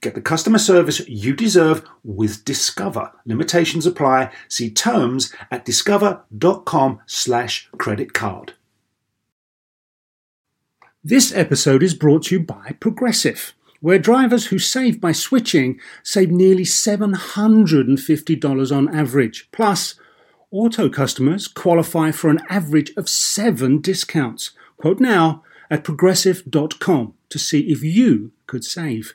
Get the customer service you deserve with Discover. Limitations apply. See terms at discover.com slash credit card. This episode is brought to you by Progressive, where drivers who save by switching save nearly $750 on average. Plus, auto customers qualify for an average of seven discounts. Quote now at progressive.com to see if you could save.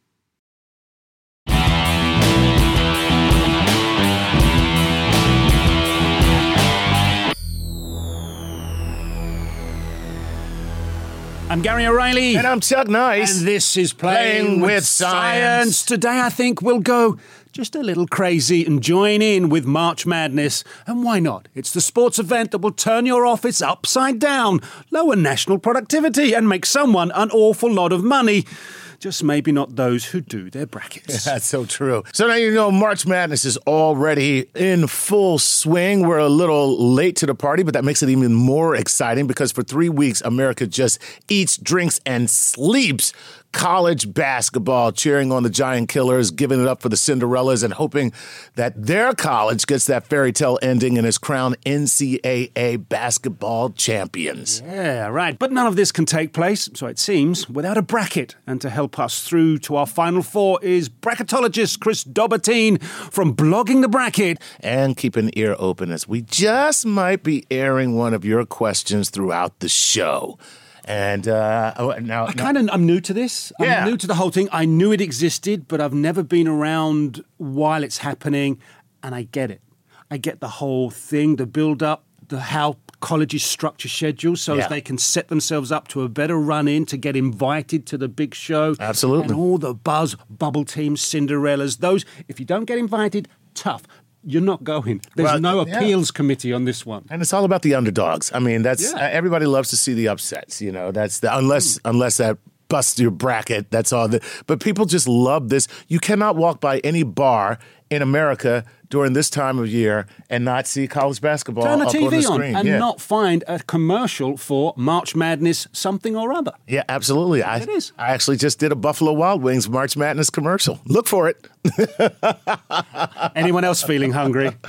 I'm Gary O'Reilly. And I'm Chuck Nice. And this is Playing, Playing with, with science. Science. Today, I think we'll go just a little crazy and join in with March Madness. And why not? It's the sports event that will turn your office upside down, lower national productivity, and make someone an awful lot of money. Just maybe not those who do their brackets. That's so true. So now you know March Madness is already in full swing. We're a little late to the party, but that makes it even more exciting because for three weeks, America just eats, drinks, and sleeps college basketball, cheering on the Giant Killers, giving it up for the Cinderellas, and hoping that their college gets that fairy tale ending and is crowned NCAA basketball champions. Yeah, right. But none of this can take place, so it seems, without a bracket. And to help us through to our final four is bracketologist Chris Dobbertean from Blogging the Bracket. And keep an ear open as we just might be airing one of your questions throughout the show. And uh, oh, now, I kind of I'm new to this. I'm Yeah. new to the whole thing. I knew it existed, but I've never been around while it's happening, and I get it. I get the whole thing, the build up, the how colleges structure schedules so Yeah. as they can set themselves up to a better run in to get invited to the big show. Absolutely. And all the buzz, bubble teams, Cinderellas, those if you don't get invited, tough. You're not going. There's Well, no yeah. appeals committee on this one. And it's all about the underdogs. I mean, that's Yeah. uh, everybody loves to see the upsets. You know, that's the unless unless that busts your bracket. That's all. The, but people just love this. You cannot walk by any bar in America during this time of year and not see college basketball Turn the up TV on the on, and yeah. not find a commercial for March Madness something or other. yeah, absolutely. I, It is. I actually just did a Buffalo Wild Wings March Madness commercial. Look for it. Anyone else feeling hungry?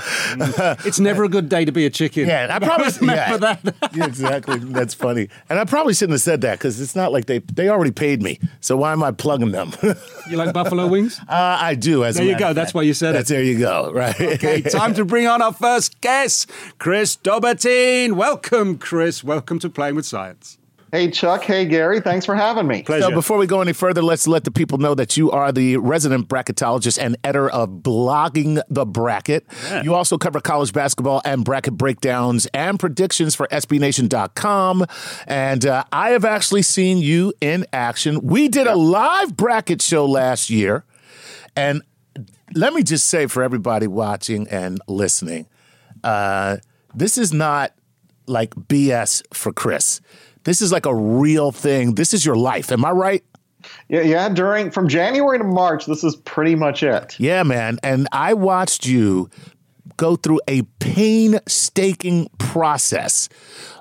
it's never a good day to be a chicken. Yeah, I probably Remember yeah, that? yeah, exactly. That's funny. And I probably shouldn't have said that because it's not like they they already paid me. So why am I plugging them? uh, You like buffalo wings? I do. As a There you go. That's why you said That's it. there you go. Right. Okay, time to bring on our first guest, Chris Dobbertean. Welcome, Chris. Welcome to Playing with Science. Hey, Chuck. Hey, Gary. Thanks for having me. Pleasure. So before we go any further, let's let the people know that you are the resident bracketologist and editor of Blogging the Bracket. You also cover college basketball and bracket breakdowns and predictions for SBNation.com. And uh, I have actually seen you in action. We did a live bracket show last year. And let me just say for everybody watching and listening, uh, this is not like BS for Chris. This is like a real thing. This is your life. Am I right? Yeah, yeah. During from January to March, this is pretty much it. Yeah, man. And I watched you go through a painstaking process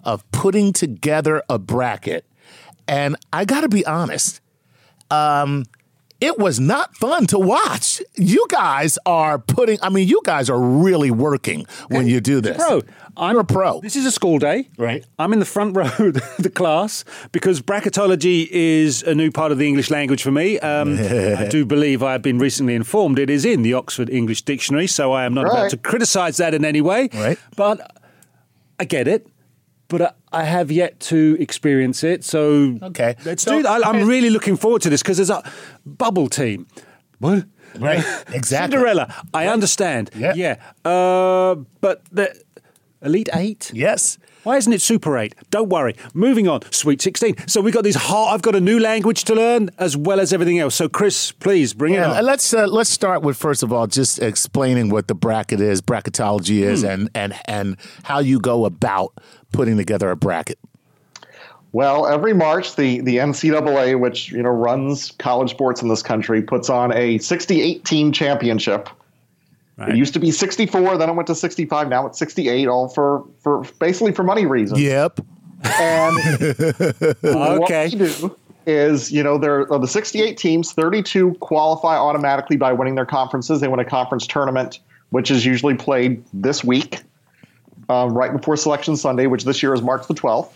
of putting together a bracket. And I got to be honest, um, it was not fun to watch. You guys are putting, I mean, you guys are really working when you do this. Pro. I'm You're a pro. This is a school day. Right. I'm in the front row of the class because bracketology is a new part of the English language for me. Um, I do believe I have been recently informed it is in the Oxford English Dictionary, so I am not about to criticise that in any way. Right. But I get it. but I have yet to experience it. So Okay. let's So- do that. I'm really looking forward to this because there's a bubble team. What? Right. Exactly. Cinderella. I understand. Yeah. Yeah. Uh, but the Elite Eight. Yes. Why isn't it Super 8? Don't worry. Moving on. Sweet 16. So we've got these hard, I've got a new language to learn as well as everything else. So Chris, please bring it Yeah, on. let's uh, let's start with first of all just explaining what the bracket is, bracketology Hmm. is, and and and how you go about putting together a bracket. Well, every March, the, the NCAA, which you know runs college sports in this country, puts on a 68 team championship. It used to be 64, then it went to 65. Now it's 68, all for for basically for money reasons. Yep. And what okay. we do is, you know, there are the 68 teams, 32 qualify automatically by winning their conferences. They win a conference tournament, which is usually played this week, um, right before Selection Sunday, which this year is March the 12th.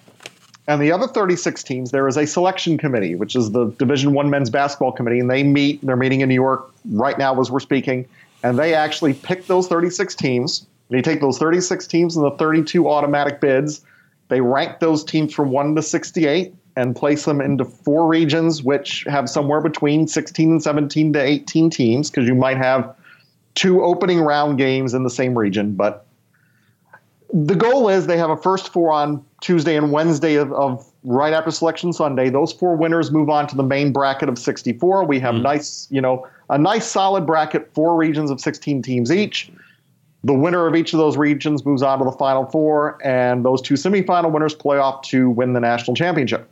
And the other 36 teams, there is a selection committee, which is the Division One men's basketball committee, and they meet. They're meeting in New York right now as we're speaking, and they actually pick those 36 teams. They take those 36 teams and the 32 automatic bids. They rank those teams from one to 68 and place them into four regions, which have somewhere between 16 and 17 to 18 teams, because you might have two opening round games in the same region, but the goal is they have a first four on Tuesday and Wednesday of, of right after Selection Sunday. Those four winners move on to the main bracket of 64. We have hmm. nice, you know, a nice solid bracket, four regions of 16 teams each. The winner of each of those regions moves on to the final four, and those two semifinal winners play off to win the national championship.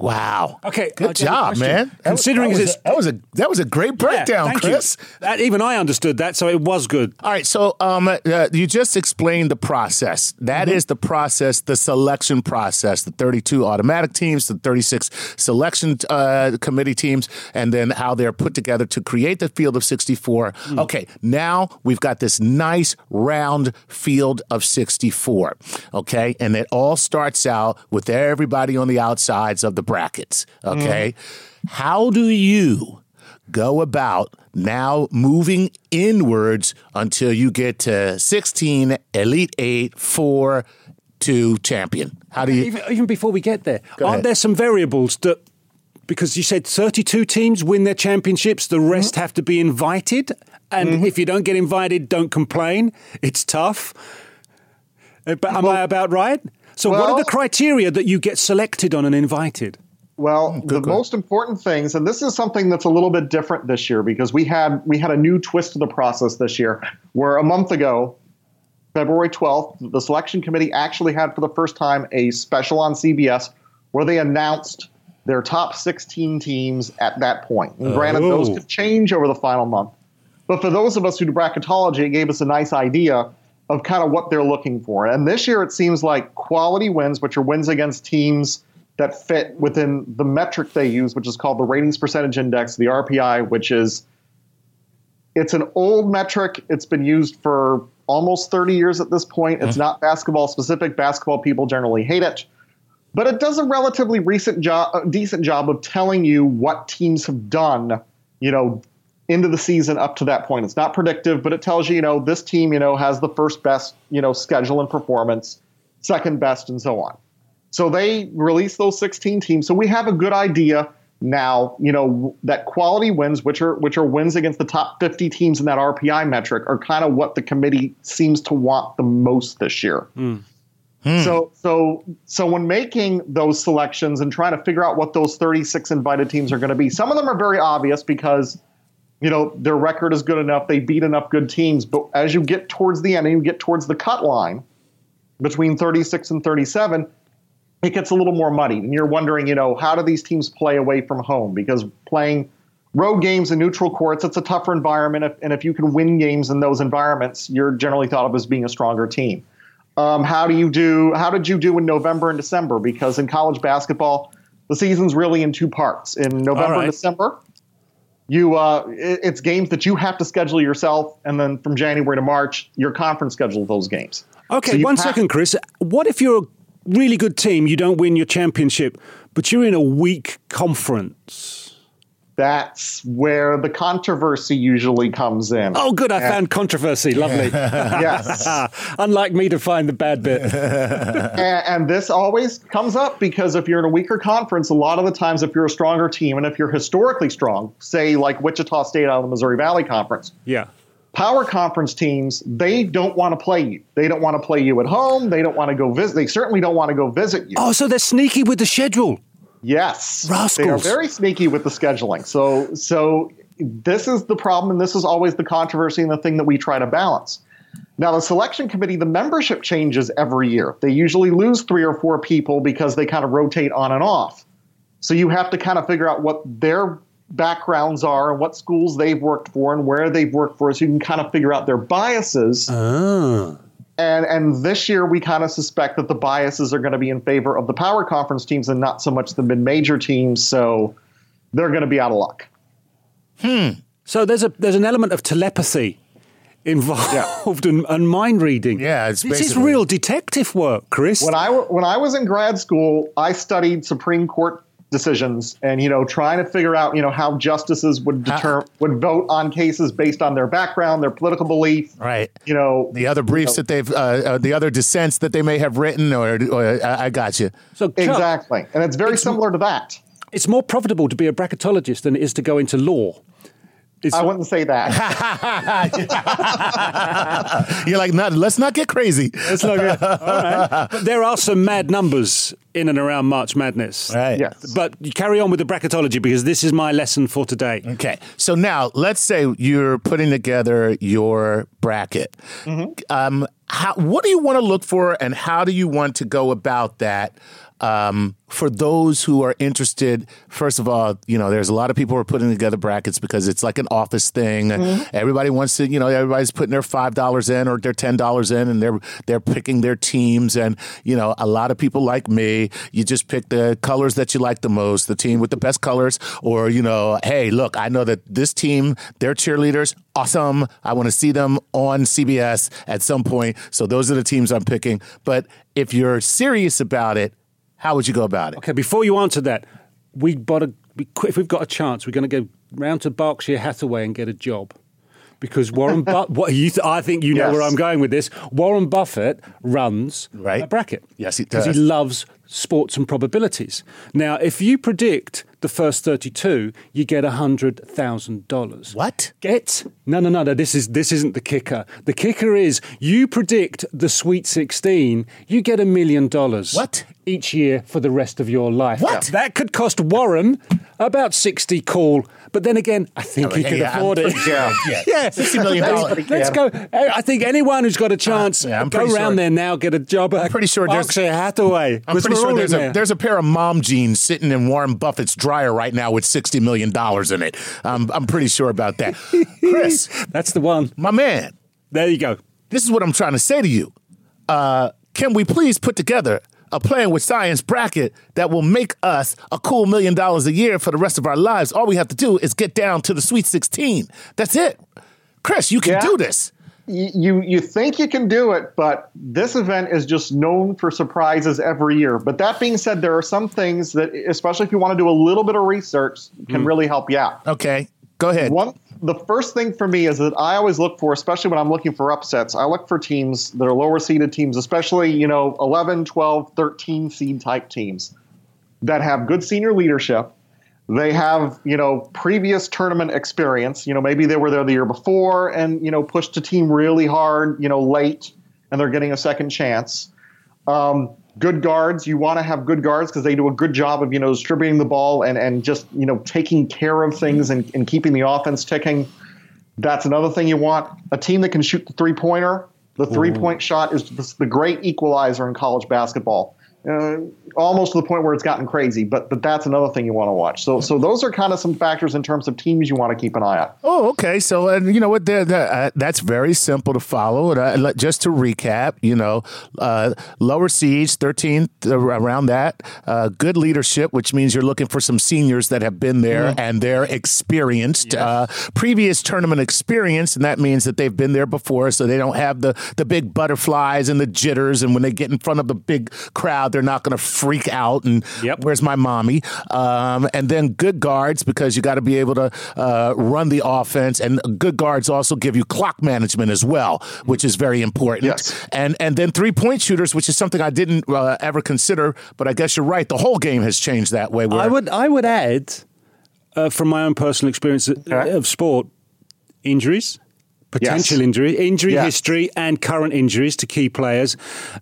Wow. Okay, Good I got a job, man. That was- Considering that was, a, that was a that was a great breakdown, thank Chris. You. That, even I understood that, so it was good. All right, so um, uh, you just explained the process. That Mm-hmm. is the process, the selection process, the 32 automatic teams, the 36 selection uh, committee teams, and then how they're put together to create the field of 64. Mm. Okay, now we've got this nice round field of 64. Okay, and it all starts out with everybody on the outsides of the brackets. Okay, how do you? go about now moving inwards until you get to 16, Elite 8, 4, 2, champion. How do you? Even, even before we get there, Go aren't ahead. there some variables that, because you said 32 teams win their championships, the rest Mm-hmm. have to be invited? And if you don't get invited, don't complain. It's tough. Uh, But am I about right? So, what are the criteria that you get selected on and invited? Well, oh, the good. most important things, and this is something that's a little bit different this year because we had we had a new twist to the process this year, where a month ago, February twelfth, the selection committee actually had for the first time a special on CBS where they announced their top 16 teams at that point. And granted, those Oh. could change over the final month, but for those of us who do bracketology, it gave us a nice idea of kind of what they're looking for. And this year, it seems like quality wins, which are wins against teams that fit within the metric they use, which is called the ratings percentage index, the RPI, which is it's an old metric. It's been used for almost 30 years at this point. It's not basketball specific. Basketball people generally hate it. But it does a relatively recent job, uh, decent job of telling you what teams have done, you know, into the season up to that point. It's not predictive, but it tells you, you know, this team, you know, has the first best, you know, schedule and performance, second best, and so on. So they release those 16 teams. So we have a good idea now, you know, that quality wins, which are which are wins against the top 50 teams in that RPI metric, are kind of what the committee seems to want the most this year. Hmm. Hmm. So so so when making those selections and trying to figure out what those 36 invited teams are going to be, some of them are very obvious because you know their record is good enough, they beat enough good teams. But as you get towards the end and you get towards the cut line between 36 and 37, it gets a little more muddy And you're wondering, you know, how do these teams play away from home? Because playing road games in neutral courts, it's a tougher environment. And if you can win games in those environments, you're generally thought of as being a stronger team. Um, how do you do? How did you do in November and December? Because in college basketball, the season's really in two parts. In November right. and December, you uh, it's games that you have to schedule yourself, and then from January to March, your conference schedules those games. Okay, So one second, Chris. What if you're a really good team, you don't win your championship, but you're in a weak conference? That's where the controversy usually comes in. Oh, good. I found controversy. Lovely. yes. Unlike me to find the bad bit. and, and this always comes up because if you're in a weaker conference, a lot of the times, if you're a stronger team and if you're historically strong, say like Wichita State out of the Missouri Valley Conference, Yeah. power conference teams, they don't want to play you. They don't want to play you at home. They don't want to go visit. They certainly don't want to go visit you. Oh, so they're sneaky with the schedule. Yes, they are very sneaky with the scheduling. So, so this is the problem, and this is always the controversy and the thing that we try to balance. Now, the selection committee, the membership changes every year. They usually lose three or four people because they kind of rotate on and off. So you have to kind of figure out what their backgrounds are and what schools they've worked for and where they've worked for, so you can kind of figure out their biases. Ah. And and this year we kind of suspect that the biases are going to be in favor of the power conference teams and not so much the mid-major teams. So they're going to be out of luck. Hmm. So there's a there's an element of telepathy involved and, and mind reading. Yeah, it's this is real detective work, Chris. When I w- when I was in grad school, I studied Supreme Court decisions and you know trying to figure out you know how justices would deter would vote on cases based on their background, their political belief. Right. You know, The other briefs that they've, uh, uh, the other dissents that they may have written, or, or I, I got you. so Chuck, exactly, and it's very similar to that. it's more profitable to be a bracketologist than it is to go into law. It's, I wouldn't say that. You're like, no, let's not get crazy. That's not good. All right. But there are some mad numbers in and around March Madness. Right. yes. But you carry on with the bracketology because this is my lesson for today. Okay. So now let's say you're putting together your bracket. Um, how, what do you want to look for and how do you want to go about that? Um, for those who are interested, first of all, you know, there's a lot of people who are putting together brackets because it's like an office thing. Everybody wants to, you know, everybody's putting their five dollars in or their ten dollars in, and they're they're picking their teams. And you know, a lot of people like me, you just pick the colors that you like the most, the team with the best colors, or you know, hey, look, I know that this team, their cheerleaders, awesome. I want to see them on CBS at some point. So those are the teams I'm picking. But if you're serious about it, how would you go about it? Okay, before you answer that, we got a, we, if we've got a chance, we're going to go round to Berkshire Hathaway and get a job. Because Warren Buffett, what you th- I think you know Yes. where I'm going with this. Warren Buffett runs Right. a bracket. Yes, he Because he loves sports and probabilities. Now, if you predict the first 32, you get $100,000. What? Get no, no, no, no. This is this isn't the kicker. The kicker is you predict the Sweet 16, you get a million dollars. What? Each year for the rest of your life. What? That could cost Warren about 60 call. But then again, I think oh, he Yeah, could yeah, afford I'm it. Yeah. yeah, Yeah, $60 million. Let's, let's go. I think anyone who's got a chance, yeah, go around sure- there now, get a job at pretty sure there's- Berkshire Hathaway. I'm pretty sure there's a there. there's a pair of mom jeans sitting in Warren Buffett's dryer right now with sixty million dollars in it. Um, I'm pretty sure about that. Chris, That's the one. my man, There you go. this is what I'm trying to say to you. Uh, can we please put together a plan with science bracket that will make us a cool million dollars a year for the rest of our lives? All we have to do is get down to the Sweet 16. That's it. Chris, you can Yeah. do this. You you think you can do it, but this event is just known for surprises every year. But that being said, there are some things that, especially if you want to do a little bit of research, can hmm. really help you out. Okay, go ahead. One, the first thing for me is that I always look for, especially when I'm looking for upsets, I look for teams that are lower seeded teams, especially, you know, 11, 12, 13 seed type teams that have good senior leadership. They have, you know, previous tournament experience. You know, maybe they were there the year before and, you know, pushed a team really hard, you know, late and they're getting a second chance. Um, good guards, you want to have good guards because they do a good job of, you know, distributing the ball and, and just, you know, taking care of things and, and keeping the offense ticking. That's another thing you want. A team that can shoot the three pointer. The three point shot is the, the great equalizer in college basketball. Uh, almost to the point where it's gotten crazy, but but that's another thing you want to watch. So so those are kind of some factors in terms of teams you want to keep an eye on. Oh, okay. So, uh, you know what? There, there, uh, that's very simple to follow. Uh, just to recap, you know, uh, lower seeds, 13th, uh, around that. Uh, good leadership, which means you're looking for some seniors that have been there and they're experienced. Uh, previous tournament experience, and that means that they've been there before, so they don't have the, the big butterflies and the jitters. And when they get in front of the big crowd, they're not going to freak out and Yep. where's my mommy? Um, and then good guards because you got to be able to uh, run the offense, and good guards also give you clock management as well, which is very important. Yes. And and then three point shooters, which is something I didn't uh, ever consider, but I guess you're right. The whole game has changed that way. Where I would I would add, uh, from my own personal experience of- Okay. of sport, injuries, potential Yes. injury, injury history, and current injuries to key players,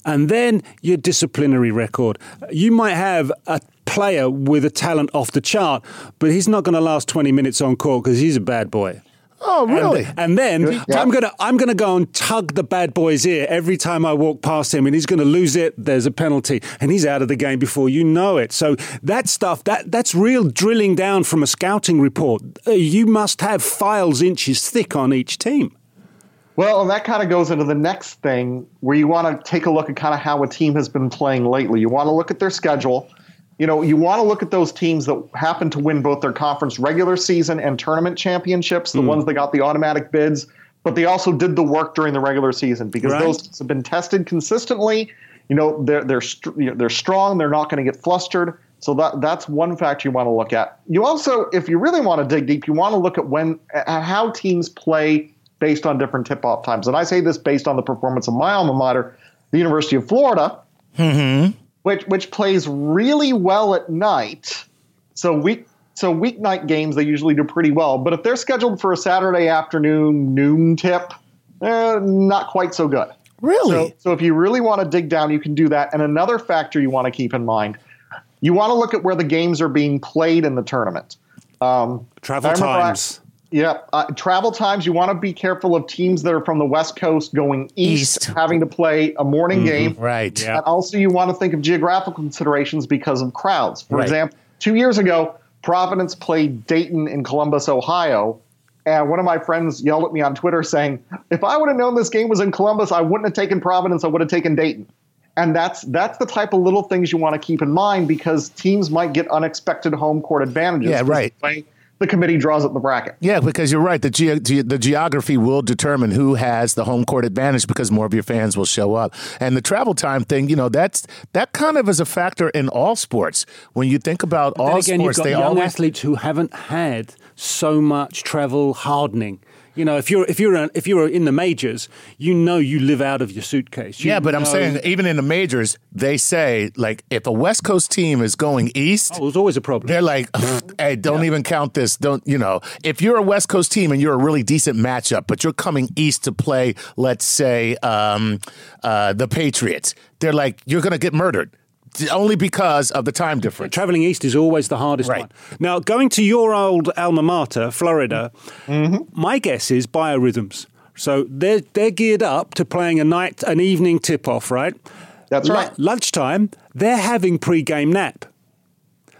and then your disciplinary record. You might have a player with a talent off the chart, but he's not going to last twenty minutes on court because he's a bad boy. oh really? And, then Yeah. I'm gonna I'm gonna go and tug the bad boy's ear every time I walk past him, and he's gonna lose it. There's a penalty, and he's out of the game before you know it. So that stuff that that's real drilling down from a scouting report. Uh, you must have files inches thick on each team. Well, and that kind of goes into the next thing where you want to take a look at kind of how a team has been playing lately. You want to look at their schedule. You know, you want to look at those teams that happen to win both their conference regular season and tournament championships, the mm. ones that got the automatic bids, but they also did the work during the regular season because Right. those teams have been tested consistently. You know, they're they're str- you know, they're strong. They're not going to get flustered. So that that's one factor you want to look at. You also, if you really want to dig deep, you want to look at when at how teams play based on different tip-off times. And I say this based on the performance of my alma mater, the University of Florida, which which plays really well at night. So week so weeknight games they usually do pretty well. But if they're scheduled for a Saturday afternoon noon tip, eh, not quite so good. really? So, so if you really want to dig down, you can do that. And another factor you want to keep in mind, you want to look at where the games are being played in the tournament. Um, Travel remember I- times. Yeah, uh, travel times. You want to be careful of teams that are from the West Coast going east, East. having to play a morning game. right. Yeah. And also, you want to think of geographical considerations because of crowds. For Right. example, two years ago, Providence played Dayton in Columbus, Ohio. And one of my friends yelled at me on Twitter saying, if I would have known this game was in Columbus, I wouldn't have taken Providence, I would have taken Dayton. And that's that's the type of little things you want to keep in mind because teams might get unexpected home court advantages. Yeah, right. the way The committee draws up the bracket. Yeah, because you're right. The ge- ge- the geography will determine who has the home court advantage because more of your fans will show up. And the travel time thing, you know, that's that kind of is a factor in all sports. When you think about Then all again, sports, you've got they young always athletes who haven't had so much travel hardening. You know, if you're if you're a, if you're in the majors, you know you live out of your suitcase. You Yeah, but I'm saying even in the majors, they say like if a West Coast team is going east, oh, there's always a problem. They're like, hey, don't even count this. Don't you know? If you're a West Coast team and you're a really decent matchup, but you're coming east to play, let's say, um, uh, the Patriots, they're like, you're going to get murdered only because of the time difference. Traveling east is always the hardest Right. one. Now, going to your old alma mater, Florida, Mm-hmm. my guess is biorhythms. So they're they're geared up to playing a night, an evening tip off, right? That's Lu- right. lunchtime, they're having pre-game nap.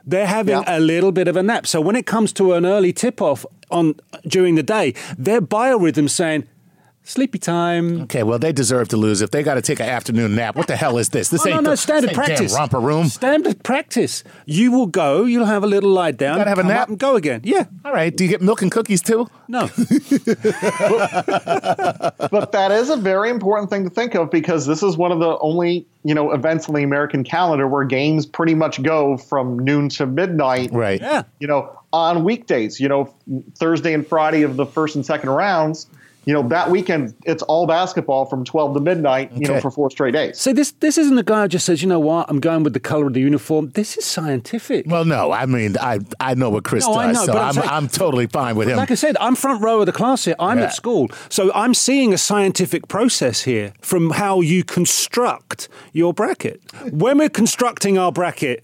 They're having Yeah. a little bit of a nap. So when it comes to an early tip off on during the day, their biorhythms saying sleepy time. Okay, well, they deserve to lose if they got to take an afternoon nap. What the hell is this? This Oh, ain't no, no, the- standard practice. Damn romper room. Standard practice. You will go. You'll have a little lie down. gotta have a come nap? up and go again. Yeah. All right. Do you get milk and cookies too? No. but that is a very important thing to think of because this is one of the only you know events on the American calendar where games pretty much go from noon to midnight. Right. Yeah. You know, on weekdays. You know, Thursday and Friday of the first and second rounds. You know, that weekend it's all basketball from twelve to midnight. You know, for four straight days. So this this isn't a guy who just says, you know what, I'm going with the color of the uniform. This is scientific. Well, no. I mean, I I know what Chris No, does, I know, so but I'm I'm saying- I'm totally fine with him. like I said, I'm front row of the class here. I'm Yeah. at school. So I'm seeing a scientific process here from how you construct your bracket. When we're constructing our bracket,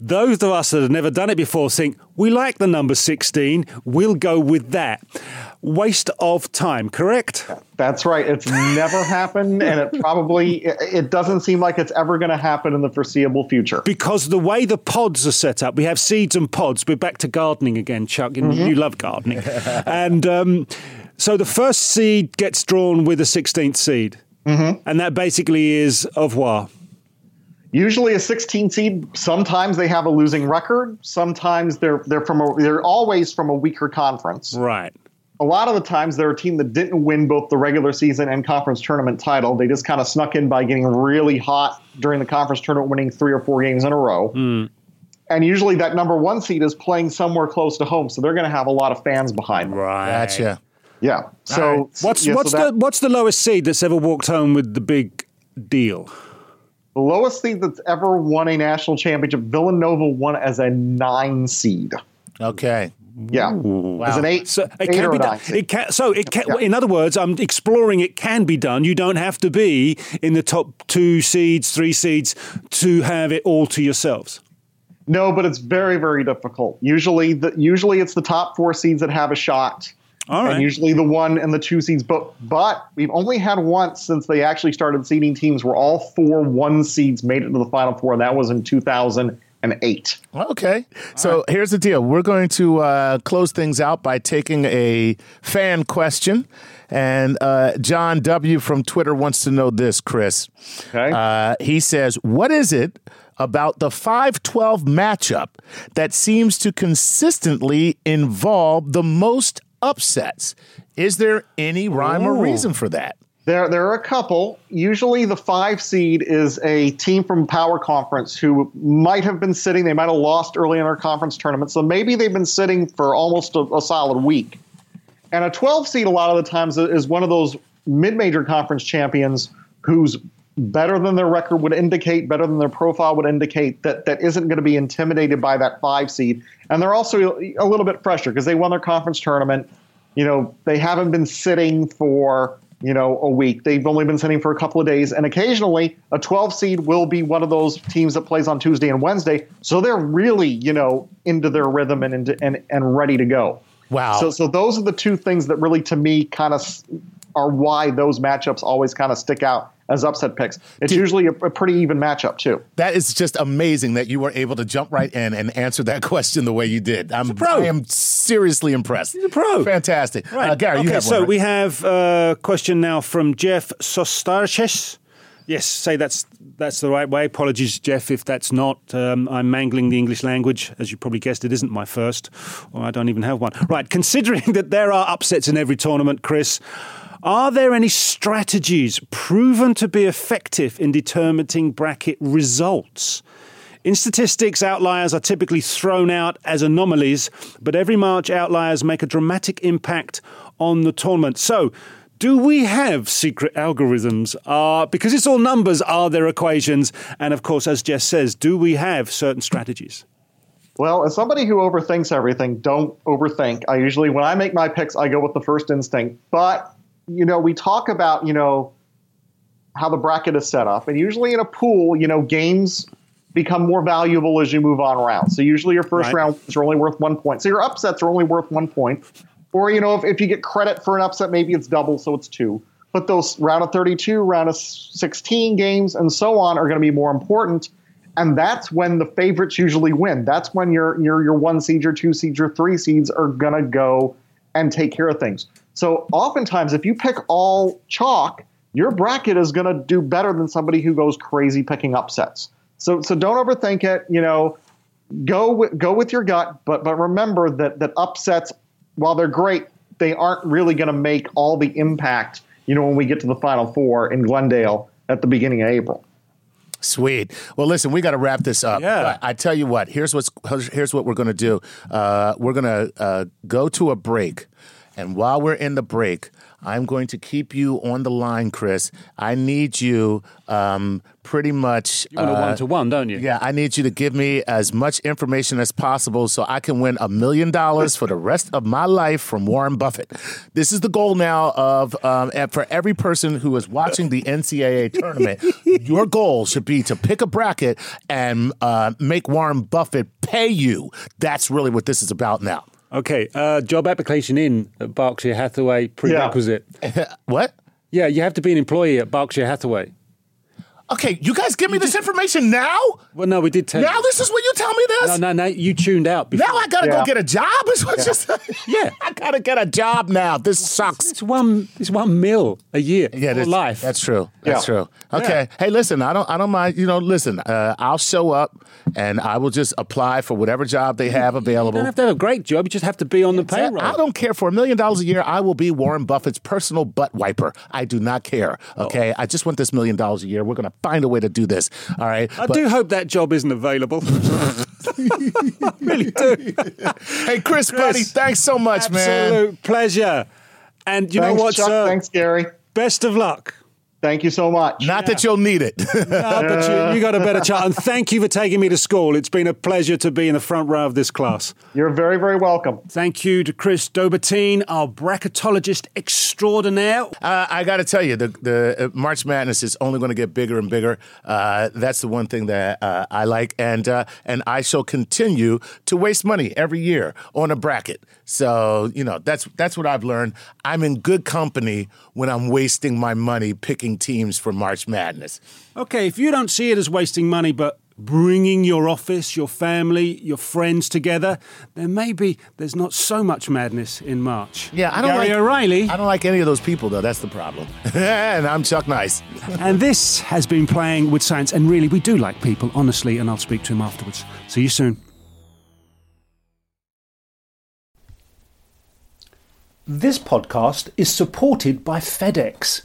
those of us that have never done it before think, we like the number 16, we'll go with that. Waste of time, correct? That's right. It's never happened, and it probably it, doesn't seem like it's ever going to happen in the foreseeable future. Because the way the pods are set up, we have seeds and pods. We're back to gardening again, Chuck. and You love gardening. and um, so the first seed gets drawn with a 16th seed. And that basically is au revoir. Usually a 16 seed sometimes they have a losing record sometimes they're they're from a, they're always from a weaker conference Right. a lot of the times they're a team that didn't win both the regular season and conference tournament title. They just kind of snuck in by getting really hot during the conference tournament, winning three or four games in a row. Mm. And usually that number one seed is playing somewhere close to home, so they're going to have a lot of fans behind them. Right. Gotcha. Yeah. So right. What's yeah, so what's that- the what's the lowest seed that's ever walked home with the big deal? The lowest seed that's ever won a national championship? Villanova won as a nine seed. Okay. Yeah, as an eight, So it eight can or be done. It can, so it can. Yeah. In other words, I'm exploring. It can be done. You don't have to be in the top two seeds, three seeds to have it all to yourselves. No, but it's very, very difficult. Usually, the, usually it's the top four seeds that have a shot, All right. and usually the one and the two seeds. But but we've only had once since they actually started seeding teams where all four one seeds made it to the final four, and that was in 2008. Okay. So here's the deal. We're going to uh, close things out by taking a fan question. And uh, John W. from Twitter wants to know this, Chris. Okay. Uh, he says, What is it about the 512 matchup that seems to consistently involve the most upsets? Is there any rhyme or reason for that? There, there are a couple. Usually, the five seed is a team from Power Conference who might have been sitting. They might have lost early in our conference tournament, so maybe they've been sitting for almost a, a solid week. And a 12 seed, a lot of the times, is one of those mid-major conference champions who's better than their record would indicate, better than their profile would indicate, that that isn't going to be intimidated by that five seed. And they're also a little bit fresher because they won their conference tournament. You know, they haven't been sitting for you know a week. They've only been sitting for a couple of days, and occasionally a 12 seed will be one of those teams that plays on Tuesday and Wednesday. So they're really you know into their rhythm and into, and and ready to go. Wow. So, so those are the two things that really, to me, kind of are why those matchups always kind of stick out as upset picks. It's usually a, a pretty even matchup too. That is just amazing that you were able to jump right in and answer that question the way you did. I'm, pro. I am seriously impressed. He's a pro. Fantastic. Uh, Gary, okay, you have so one. right? we have a question now from Jeff Sostarches. Yes, say that's that's the right way. Apologies, Jeff, if that's not. Um, I'm mangling the English language. As you probably guessed, it isn't my first, or I don't even have one. Right, considering that there are upsets in every tournament, Chris, are there any strategies proven to be effective in determining bracket results? In statistics, outliers are typically thrown out as anomalies, but every March outliers make a dramatic impact on the tournament. So, do we have secret algorithms? Uh, because it's all numbers, are there equations? And of course, as Jess says, do we have certain strategies? Well, as somebody who overthinks everything, don't overthink. I usually, when I make my picks, I go with the first instinct. But, you know, we talk about, you know, how the bracket is set up. And usually in a pool, you know, games become more valuable as you move on around. So usually your first Right. rounds are only worth one point. So your upsets are only worth one point. Or, you know, if, if you get credit for an upset, maybe it's double, so it's two. But those round of 32, round of 16 games, and so on are going to be more important. And that's when the favorites usually win. That's when your your your one seed, your two seeds, your three seeds are gonna go and take care of things. So oftentimes, if you pick all chalk, your bracket is gonna do better than somebody who goes crazy picking upsets. So so don't overthink it. You know, go with, go with your gut, but but remember that that upsets, while they're great, they aren't really going to make all the impact. You know, when we get to the final four in Glendale at the beginning of April. Sweet. Well, listen, we got to wrap this up. Yeah. But I tell you what. Here's what's here's what we're going to do. Uh, we're going to uh, go to a break, and while we're in the break, I'm going to keep you on the line, Chris. I need you, um, pretty much. You want a one to one, don't you? Yeah, I need you to give me as much information as possible so I can win a million dollars for the rest of my life from Warren Buffett. This is the goal now of um, for every person who is watching the NCAA tournament. your goal should be to pick a bracket and uh, make Warren Buffett pay you. That's really what this is about now. Okay, uh, job application in at Berkshire Hathaway prerequisite. Yeah. What? Yeah, you have to be an employee at Berkshire Hathaway. Okay, you guys give me this information now? Well, no, we did tell you. Now you. this is when you tell me this? No, no, no. You tuned out before. Now I gotta Yeah. go get a job? Is what you're saying? Yeah. I gotta get a job now. This sucks. It's one. It's one mil a year Yeah, for that's, life. That's true. That's Yeah. true. Okay. Hey, listen, I don't I don't mind, you know, listen, uh, I'll show up and I will just apply for whatever job they have available. You available. don't have to have a great job. You just have to be on the payroll. I don't care for a million dollars a year. I will be Warren Buffett's personal butt wiper. I do not care. Oh. Okay. I just want this million dollars a year. We're going to find a way to do this. All right. I But- do hope that job isn't available. I really do. Hey, Chris, buddy, thanks so much, man. Absolute pleasure. And you Thanks, know what, Chuck. sir? Thanks, Gary. Best of luck. Thank you so much. Not that you'll need it. But you, you got a better chance. And thank you for taking me to school. It's been a pleasure to be in the front row of this class. You're very, very welcome. Thank you to Chris Dobbertean, our bracketologist extraordinaire. Uh, I got to tell you, the the uh, March Madness is only going to get bigger and bigger. Uh, that's the one thing that uh, I like, and uh, and I shall continue to waste money every year on a bracket. So you know that's that's what I've learned. I'm in good company when I'm wasting my money picking teams for March Madness. Okay, if you don't see it as wasting money, but bringing your office, your family, your friends together, then maybe there's not so much madness in March. Yeah, I don't Gary like O'Reilly. I don't like any of those people though. That's the problem. and I'm Chuck Nice. and this has been Playing with Science. And really, we do like people, honestly, and I'll speak to him afterwards. See you soon. This podcast is supported by FedEx.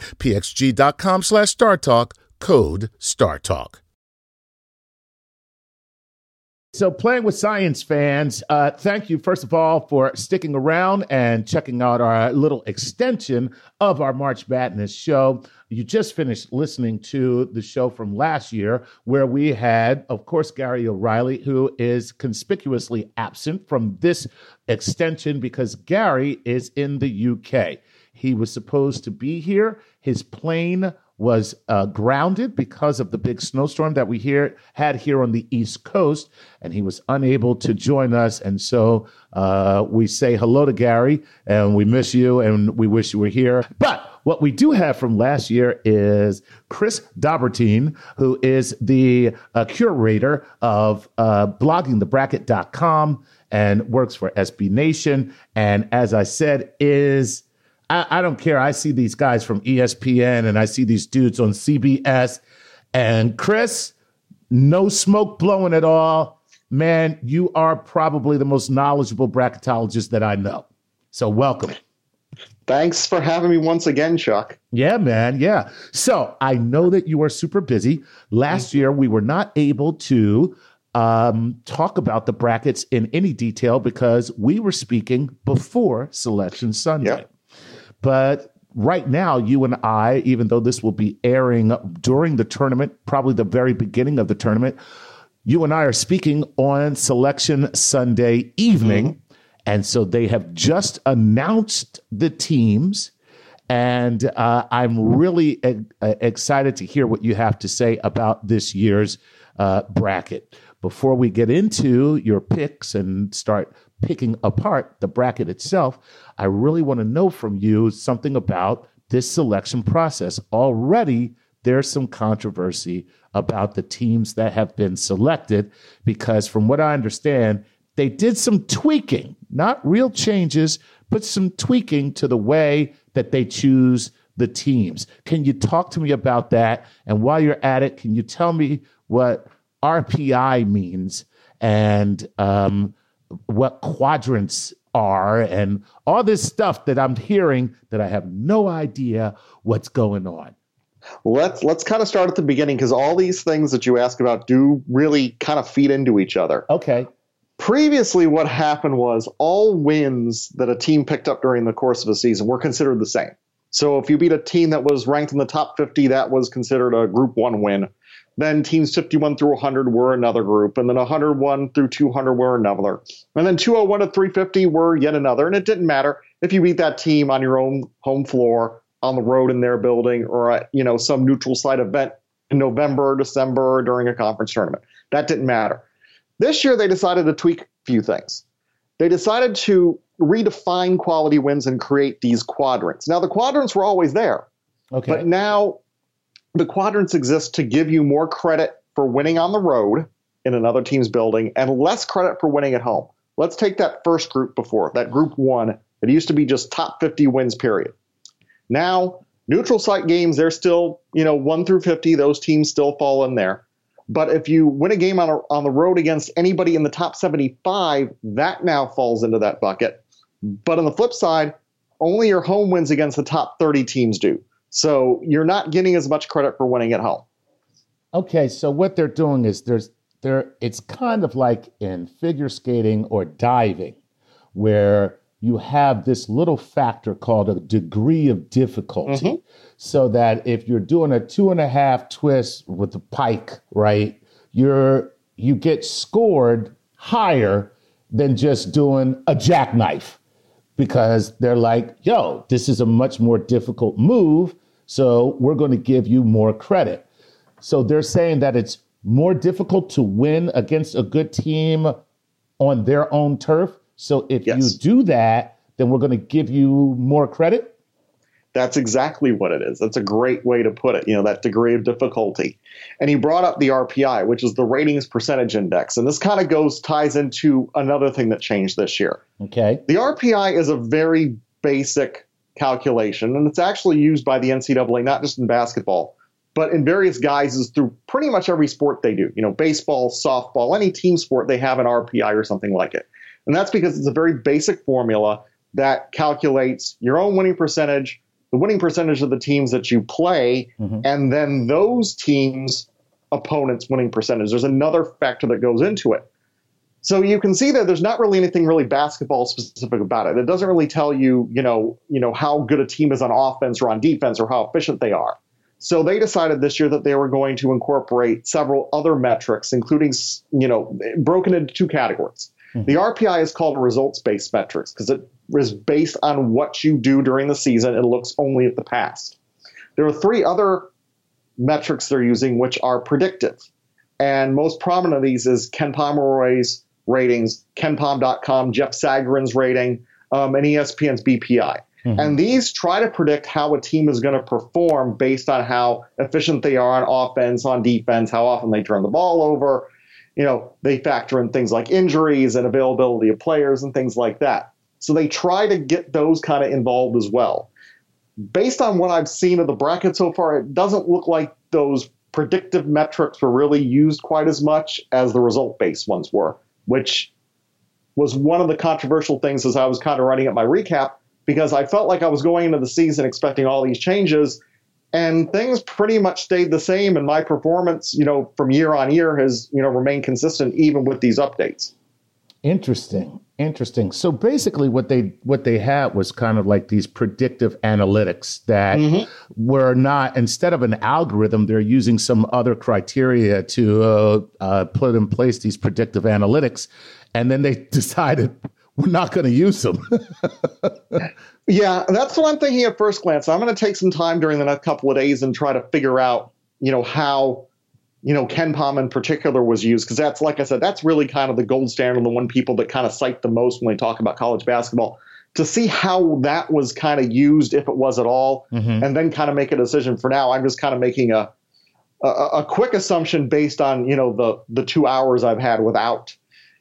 pxg.com slash StarTalk. Code StarTalk. So, playing with science fans, uh, thank you, first of all, for sticking around and checking out our little extension of our March Madness show. You just finished listening to the show from last year, where we had, of course, Gary O'Reilly, who is conspicuously absent from this extension because Gary is in the UK. He was supposed to be here. His plane was uh, grounded because of the big snowstorm that we here had here on the East Coast, and he was unable to join us. And so uh, we say hello to Gary, and we miss you, and we wish you were here. But what we do have from last year is Chris Dobbertean, who is the uh, curator of uh, bloggingthebracket.com and works for SB Nation. And as I said, is I, I don't care. I see these guys from ESPN and I see these dudes on CBS. And Chris, no smoke blowing at all. Man, you are probably the most knowledgeable bracketologist that I know. So welcome. Thanks for having me once again, Chuck. Yeah, man. Yeah. So I know that you are super busy. Last year, we were not able to um, talk about the brackets in any detail because we were speaking before Selection Sunday. Yep. But right now, you and I, even though this will be airing during the tournament, probably the very beginning of the tournament, you and I are speaking on Selection Sunday evening. Mm-hmm. And so they have just announced the teams. And uh, I'm really e- excited to hear what you have to say about this year's uh, bracket. Before we get into your picks and start picking apart the bracket itself, I really want to know from you something about this selection process. Already, there's some controversy about the teams that have been selected because, from what I understand, they did some tweaking, not real changes, but some tweaking to the way that they choose the teams. Can you talk to me about that? And while you're at it, can you tell me what RPI means and um, what quadrants are and all this stuff that I'm hearing that I have no idea what's going on. Let's let's kind of start at the beginning because all these things that you ask about do really kind of feed into each other. Okay. Previously, what happened was all wins that a team picked up during the course of a season were considered the same. So if you beat a team that was ranked in the top 50, that was considered a Group One win. Then teams 51 through 100 were another group, and then 101 through 200 were another, and then 201 to 350 were yet another. And it didn't matter if you beat that team on your own home floor, on the road in their building, or at you know some neutral site event in November, or December, during a conference tournament. That didn't matter. This year they decided to tweak a few things. They decided to redefine quality wins and create these quadrants. Now the quadrants were always there, Okay. but now the quadrants exist to give you more credit for winning on the road in another team's building and less credit for winning at home. Let's take that first group before, that group one, that used to be just top 50 wins, period. Now, neutral site games, they're still, you know, 1 through 50, those teams still fall in there. But if you win a game on, a, on the road against anybody in the top 75, that now falls into that bucket. But on the flip side, only your home wins against the top 30 teams do. So you're not getting as much credit for winning at home. Okay, so what they're doing is there's there it's kind of like in figure skating or diving, where you have this little factor called a degree of difficulty. Mm-hmm. So that if you're doing a two and a half twist with the pike, right, you're you get scored higher than just doing a jackknife because they're like, yo, this is a much more difficult move. So we're going to give you more credit. So they're saying that it's more difficult to win against a good team on their own turf. So if Yes. you do that, then we're going to give you more credit. That's exactly what it is. That's a great way to put it, you know, that degree of difficulty. And he brought up the RPI, which is the ratings percentage index. And this kind of goes, ties into another thing that changed this year. Okay. The RPI is a very basic calculation, and it's actually used by the NCAA, not just in basketball, but in various guises through pretty much every sport they do. You know, baseball, softball, any team sport, they have an RPI or something like it. And that's because it's a very basic formula that calculates your own winning percentage, the winning percentage of the teams that you play, Mhm. and then those teams' opponents' winning percentage. There's another factor that goes into it. So you can see that there's not really anything really basketball specific about it. It doesn't really tell you, you know, you know how good a team is on offense or on defense or how efficient they are. So they decided this year that they were going to incorporate several other metrics, including, you know, broken into two categories. Mm-hmm. The RPI is called results-based metrics because it is based on what you do during the season. It looks only at the past. There are three other metrics they're using which are predictive. And most prominent of these is Ken Pomeroy's ratings, KenPom.com, Jeff Sagarin's rating, um, and ESPN's BPI. Mm-hmm. And these try to predict how a team is going to perform based on how efficient they are on offense, on defense, how often they turn the ball over. You know, they factor in things like injuries and availability of players and things like that. So they try to get those kind of involved as well. Based on what I've seen of the bracket so far, it doesn't look like those predictive metrics were really used quite as much as the result based ones were, which was one of the controversial things as I was kind of writing up my recap because I felt like I was going into the season expecting all these changes, and things pretty much stayed the same. And my performance, you know, from year on year has you know remained consistent even with these updates. Interesting, interesting. So basically, what they what they had was kind of like these predictive analytics that mm-hmm. were not instead of an algorithm, they're using some other criteria to uh, uh, put in place these predictive analytics, and then they decided we're not going to use them. yeah, that's what I'm thinking at first glance. I'm going to take some time during the next couple of days and try to figure out, you know, how, you know, KenPom in particular was used because that's, like I said, that's really kind of the gold standard, the one people that kind of cite the most when they talk about college basketball. To see how that was kind of used, if it was at all, mm-hmm. and then kind of make a decision. For now, I'm just kind of making a, a a quick assumption based on you know the the two hours I've had without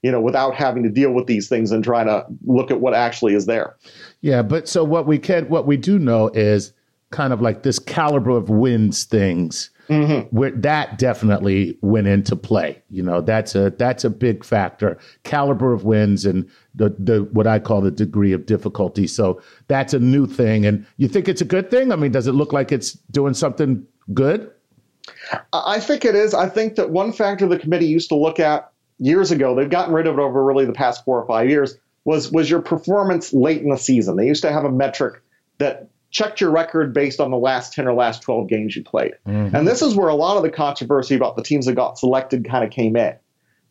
you know, without having to deal with these things and trying to look at what actually is there. Yeah, but so what we can, what we do know is kind of like this caliber of wins things. Mm-hmm. Where that definitely went into play. You know, that's a that's a big factor. Caliber of wins and the the what I call the degree of difficulty. So that's a new thing. And you think it's a good thing? I mean, does it look like it's doing something good? I think it is. I think that one factor the committee used to look at years ago, they've gotten rid of it over really the past four or five years, was was your performance late in the season. They used to have a metric that checked your record based on the last 10 or last 12 games you played. Mm-hmm. And this is where a lot of the controversy about the teams that got selected kind of came in.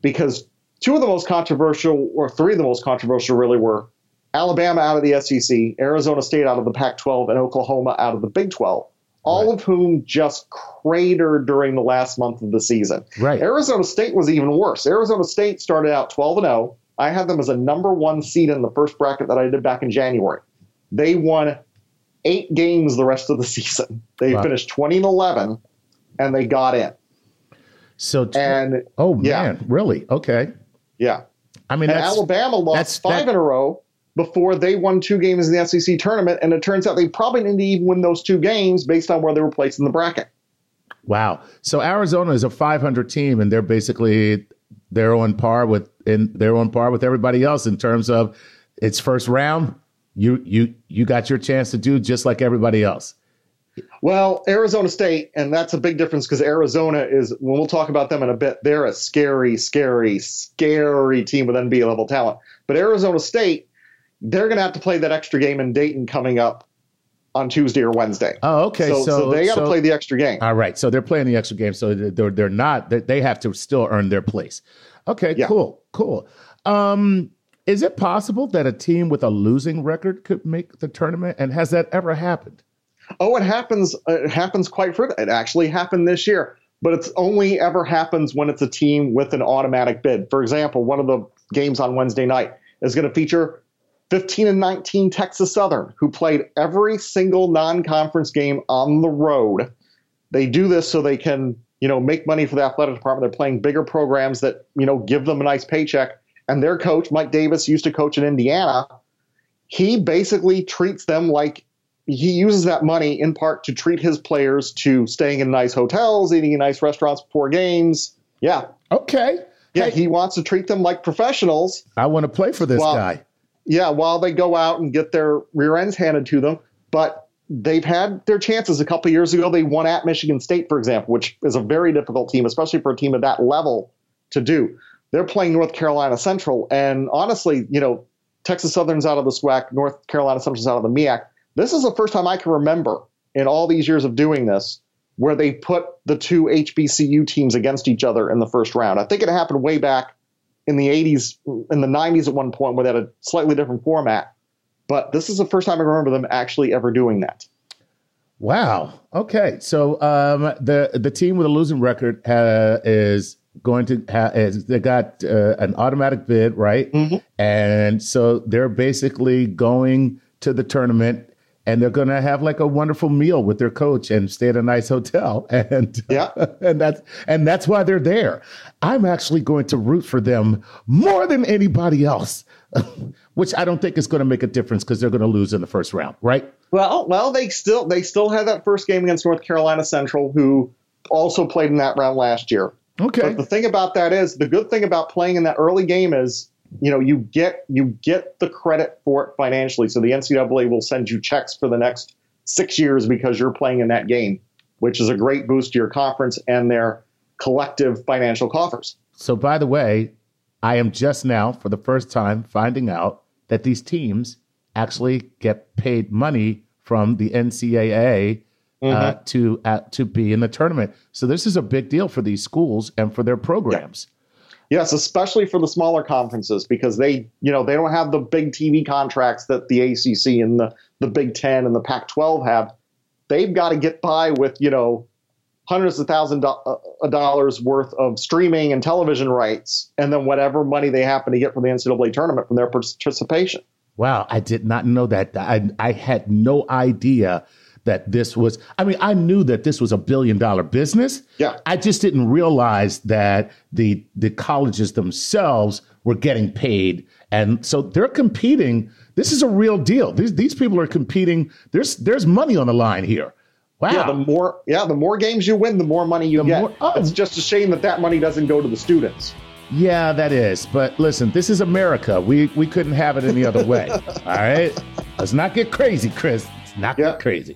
Because two of the most controversial, or three of the most controversial, really were Alabama out of the SEC, Arizona State out of the Pac 12, and Oklahoma out of the Big 12 all right. of whom just cratered during the last month of the season. Right. Arizona State was even worse. Arizona State started out 12 and 0. I had them as a number one seed in the first bracket that I did back in January. They won eight games the rest of the season. They wow. finished 20 and 11, and they got in. So, and oh man, really? Okay. Yeah. I mean, Alabama lost five that, in a row before they won two games in the SEC tournament. And it turns out they probably didn't even win those two games based on where they were placed in the bracket. Wow. So Arizona is a 500 team, and they're basically they're on par with and they're on par with everybody else in terms of its first round. You you you got your chance to do just like everybody else. Well, Arizona State, and that's a big difference because Arizona is, when we'll talk about them in a bit, they're a scary, scary, scary team with NBA level talent. But Arizona State they're going to have to play that extra game in Dayton coming up on Tuesday or Wednesday. Oh, okay. So, so, so they got to so, play the extra game. All right. So they're playing the extra game. So they're they're not they have to still earn their place. Okay. Yeah. Cool. Cool. Um, is it possible that a team with a losing record could make the tournament? And has that ever happened? Oh, it happens. Uh, it happens quite frequently. It actually happened this year, but it's only ever happens when it's a team with an automatic bid. For example, one of the games on Wednesday night is going to feature 15 and 19 Texas Southern, who played every single non-conference game on the road. They do this so they can, you know, make money for the athletic department. They're playing bigger programs that, you know, give them a nice paycheck. And their coach, Mike Davis, used to coach in Indiana. He basically treats them like he uses that money in part to treat his players to staying in nice hotels, eating in nice restaurants before games. Yeah. Okay. Yeah, hey. he wants to treat them like professionals. I want to play for this well, guy yeah, while they go out and get their rear ends handed to them, but they've had their chances. A couple years ago, they won at Michigan State, for example, which is a very difficult team, especially for a team of that level to do. They're playing North Carolina Central. And honestly, you know, Texas Southern's out of the SWAC, North Carolina Central's out of the MEAC. This is the first time I can remember in all these years of doing this where they put the two HBCU teams against each other in the first round. I think it happened way back in the 80s, in the 90s at one point where they had a slightly different format. But this is the first time I remember them actually ever doing that. Wow. Okay. So um, the the team with a losing record uh, is going to have is they got uh, an automatic bid, right? Mm-hmm. And so they're basically going to the tournament and they're going to have like a wonderful meal with their coach and stay at a nice hotel. And yeah. and that's and that's why they're there. I'm actually going to root for them more than anybody else which i don't think is going to make a difference because they're going to lose in the first round right? Well well they still they still had that first game against north carolina central who also played in that round last year okay but the thing about that is the good thing about playing in that early game is you know you get you get the credit for it financially. So the NCAA will send you checks for the next six years because you're playing in that game, which is a great boost to your conference and their collective financial coffers. So by the way, I am just now for the first time finding out that these teams actually get paid money from the NCAA mm-hmm. uh, to uh, to be in the tournament. So this is a big deal for these schools and for their programs. Yeah. Yes, especially for the smaller conferences because they, you know, they don't have the big TV contracts that the ACC and the, the Big Ten and the Pac-12 have. They've got to get by with, you know, hundreds of thousands of uh, dollars worth of streaming and television rights, and then whatever money they happen to get from the NCAA tournament from their participation. Wow, I did not know that. I, I had no idea that this was I mean I knew that this was a billion dollar business. Yeah. I just didn't realize that the the colleges themselves were getting paid and so they're competing. This is a real deal. These these people are competing. There's there's money on the line here. Wow. Yeah, the more yeah, the more games you win, the more money you the get. More, oh. It's just a shame that that money doesn't go to the students. Yeah, that is. But listen, this is America. We we couldn't have it any other way. All right? Let's not get crazy, Chris. Let's not yeah. get crazy.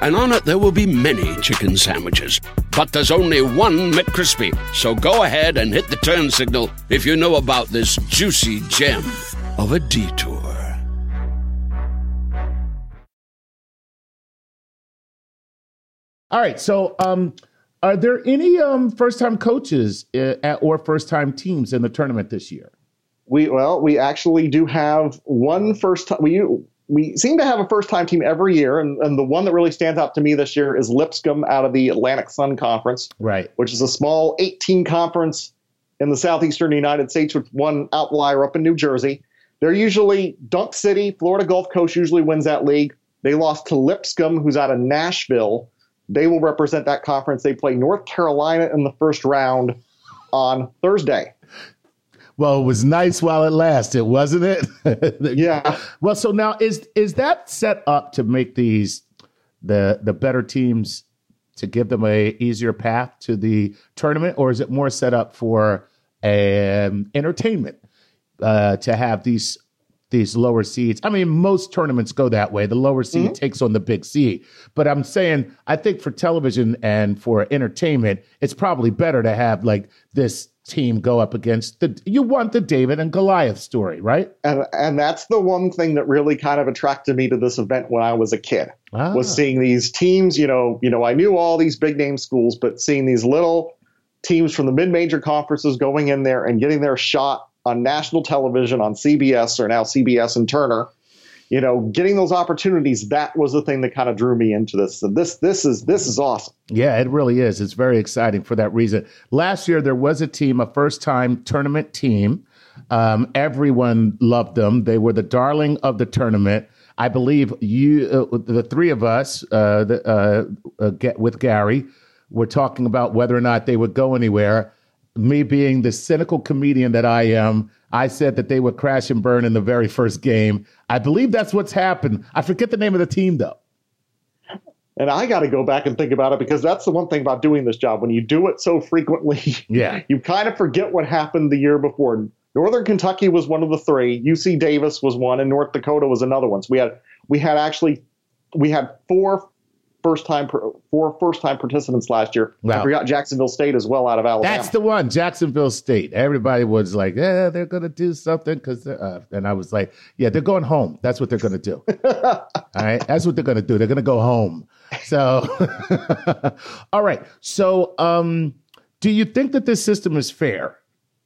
and on it there will be many chicken sandwiches. But there's only one McCrispy. So go ahead and hit the turn signal if you know about this juicy gem of a detour. All right, so um, Are there any um, first-time coaches uh, at, or first-time teams in the tournament this year? We well, we actually do have one first time. We we seem to have a first-time team every year, and, and the one that really stands out to me this year is Lipscomb out of the Atlantic Sun Conference, Right. which is a small 18 conference in the southeastern United States with one outlier up in New Jersey. They're usually Dunk City, Florida Gulf Coast usually wins that league. They lost to Lipscomb, who's out of Nashville. They will represent that conference. They play North Carolina in the first round on Thursday. Well, it was nice while it lasted, wasn't it? Yeah. Well, so now is is that set up to make these the the better teams to give them a easier path to the tournament, or is it more set up for um, entertainment uh, to have these these lower seeds? I mean, most tournaments go that way. The lower seed takes on the big seed, but I'm saying I think for television and for entertainment, it's probably better to have like this team go up against the. You want the David and Goliath story, right? and and that's the one thing that really kind of attracted me to this event when I was a kid Ah. was seeing these teams. You know, you know, I knew all these big name schools, but seeing these little teams from the mid major conferences going in there and getting their shot on national television on CBS or now CBS and Turner. You know, getting those opportunities, that was the thing that kind of drew me into this. So this this is this is awesome. Yeah, it really is. It's very exciting for that reason. Last year, there was a team, a first time tournament team. Um, everyone loved them. They were the darling of the tournament. I believe you, uh, the three of us, uh, the, uh, uh, get with Gary, were talking about whether or not they would go anywhere. Me being the cynical comedian that I am, I said that they would crash and burn in the very first game. I believe that's what's happened. I forget the name of the team though. And I got to go back and think about it because that's the one thing about doing this job. When you do it so frequently, Yeah. you kind of forget what happened the year before. Northern Kentucky was one of the three. UC Davis was one, and North Dakota was another one. So we had we had actually we had four first time four first time participants last year. Wow. I forgot Jacksonville State as well out of Alabama. That's the one, Jacksonville State. Everybody was like, "Yeah, they're going to do something," because, uh, and I was like, "Yeah, they're going home. That's what they're going to do. All right, that's what they're going to do. They're going to go home." So, all right. So, um, do you think that this system is fair?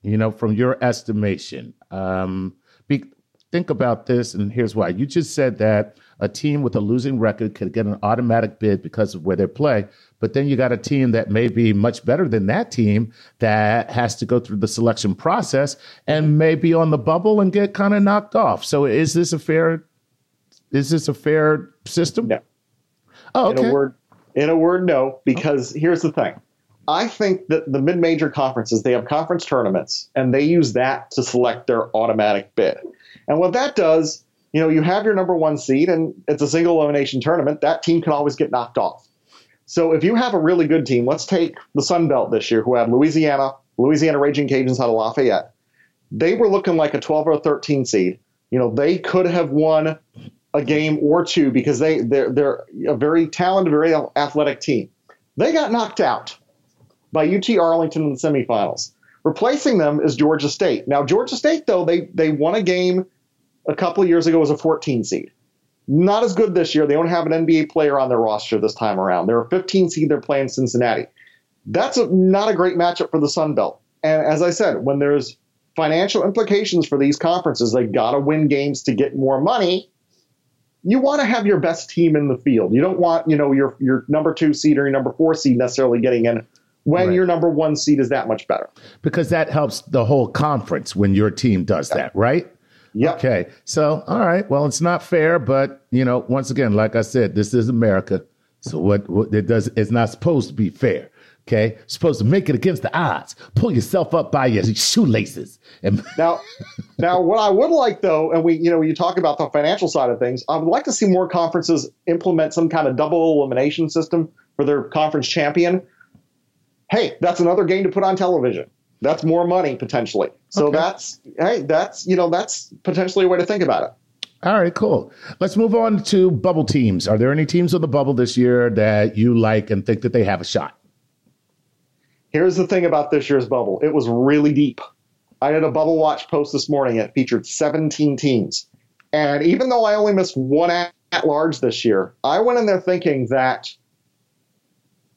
You know, from your estimation, um, be, think about this, and here's why. You just said that a team with a losing record could get an automatic bid because of where they play, but then you got a team that may be much better than that team that has to go through the selection process and may be on the bubble and get kind of knocked off. So, is this a fair? Is this a fair system? No. Oh, okay. In a word, in a word, no. Because here's the thing: I think that the mid-major conferences they have conference tournaments, and they use that to select their automatic bid. And what that does, you know, you have your number one seed, and it's a single elimination tournament. That team can always get knocked off. So if you have a really good team, let's take the Sun Belt this year, who had Louisiana, Louisiana Raging Cajuns out of Lafayette. They were looking like a 12 or a 13 seed. You know, they could have won a game or two because they they're they're a very talented, very athletic team. They got knocked out by UT Arlington in the semifinals. Replacing them is Georgia State. Now Georgia State though they they won a game a couple of years ago was a 14 seed. Not as good this year. They don't have an NBA player on their roster this time around. They're a 15 seed. They're playing Cincinnati. That's a, not a great matchup for the Sun Belt. And as I said, when there's financial implications for these conferences, they got to win games to get more money you want to have your best team in the field. You don't want, you know, your your number two seed or your number four seed necessarily getting in when Right. your number one seed is that much better. because that helps the whole conference when your team does that, right? Yep. Okay. So, all right. Well, it's not fair, but you know, once again, like I said, this is America. So what, what it does it's not supposed to be fair. Okay. Supposed to make it against the odds. Pull yourself up by your shoelaces. And Now, now what I would like though, and we, you know, you talk about the financial side of things, I would like to see more conferences implement some kind of double elimination system for their conference champion. Hey, that's another game to put on television. That's more money potentially. So Okay. that's hey, that's you know, that's potentially a way to think about it. all right, cool. Let's move on to bubble teams. Are there any teams on the bubble this year that you like and think that they have a shot? Here's the thing about this year's bubble it was really deep. I did a bubble watch post this morning. It featured 17 teams. And even though I only missed one at, at large this year, I went in there thinking that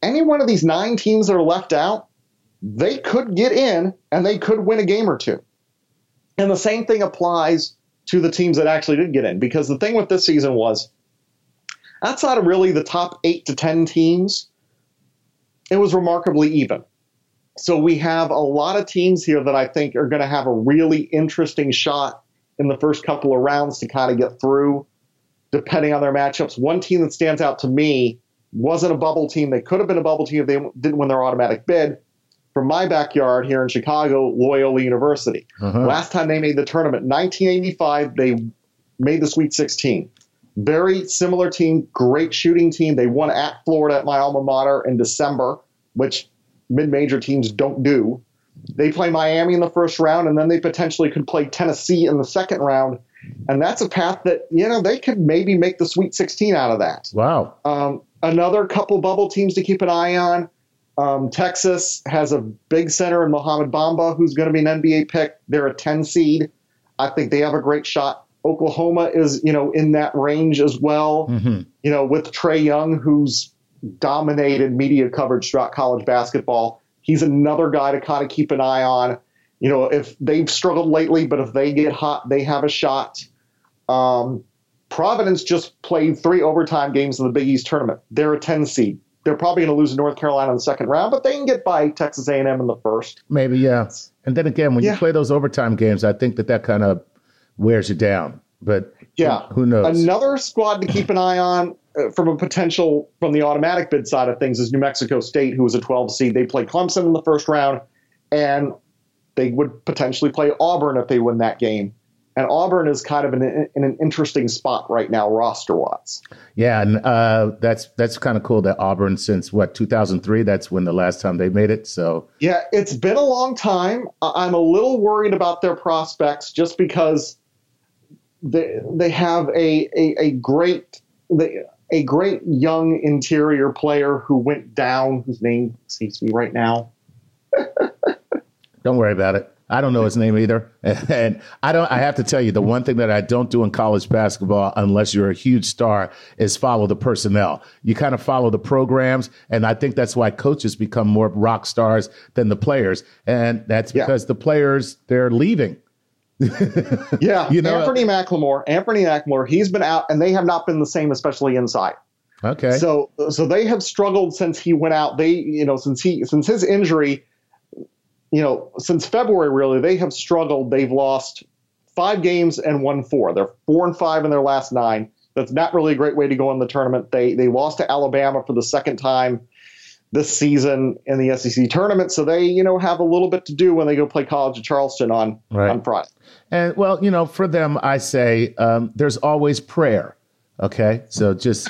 any one of these nine teams that are left out, they could get in and they could win a game or two. And the same thing applies to the teams that actually did get in because the thing with this season was outside of really the top eight to 10 teams, it was remarkably even. So we have a lot of teams here that I think are going to have a really interesting shot in the first couple of rounds to kind of get through, depending on their matchups. One team that stands out to me wasn't a bubble team. They could have been a bubble team if they didn't win their automatic bid. From my backyard here in Chicago, Loyola University. Uh-huh. Last time they made the tournament, 1985, they made the Sweet 16. Very similar team, great shooting team. They won at Florida at my alma mater in December, which mid-major teams don't do. They play Miami in the first round, and then they potentially could play Tennessee in the second round. And that's a path that, you know, they could maybe make the Sweet 16 out of that. Wow. Um, another couple bubble teams to keep an eye on. Um, Texas has a big center in Mohamed Bamba, who's going to be an NBA pick. They're a 10 seed. I think they have a great shot. Oklahoma is, you know, in that range as well. Mm-hmm. You know, with Trae Young, who's dominated media coverage throughout college basketball. He's another guy to kind of keep an eye on. You know, if they've struggled lately, but if they get hot, they have a shot. Um, Providence just played three overtime games in the Big East tournament. They're a 10 seed. They're probably going to lose to North Carolina in the second round, but they can get by Texas A&M in the first. Maybe, yeah. And then again, when Yeah. you play those overtime games, I think that that kind of wears you down. But Yeah. who knows? Another squad to keep an eye on uh, from a potential from the automatic bid side of things is New Mexico State, who was a 12 seed. They played Clemson in the first round, and they would potentially play Auburn if they win that game. And Auburn is kind of in, in an interesting spot right now, roster wise. Yeah, and uh, that's that's kind of cool that Auburn since what 2003. That's when the last time they made it. So Yeah, it's been a long time. I'm a little worried about their prospects just because they they have a a, a great they, a great young interior player who went down, whose name escapes me right now. don't worry about it. I don't know his name either, and I don't. I have to tell you, the one thing that I don't do in college basketball, unless you're a huge star, is follow the personnel. You kind of follow the programs, and I think that's why coaches become more rock stars than the players, and that's Yeah. because the players they're leaving. Yeah, You know- Anfernee McLemore. Anfernee McLemore. He's been out, and they have not been the same, especially inside. Okay. So so they have struggled since he went out. They you know since he since his injury, you know since February really they have struggled. They've lost five games and won four. They're four and five in their last nine. That's not really a great way to go in the tournament. They they lost to Alabama for the second time this season in the SEC tournament. So they you know have a little bit to do when they go play College of Charleston on Right. on Friday. And well, you know, for them, I say um, there's always prayer. Okay, so just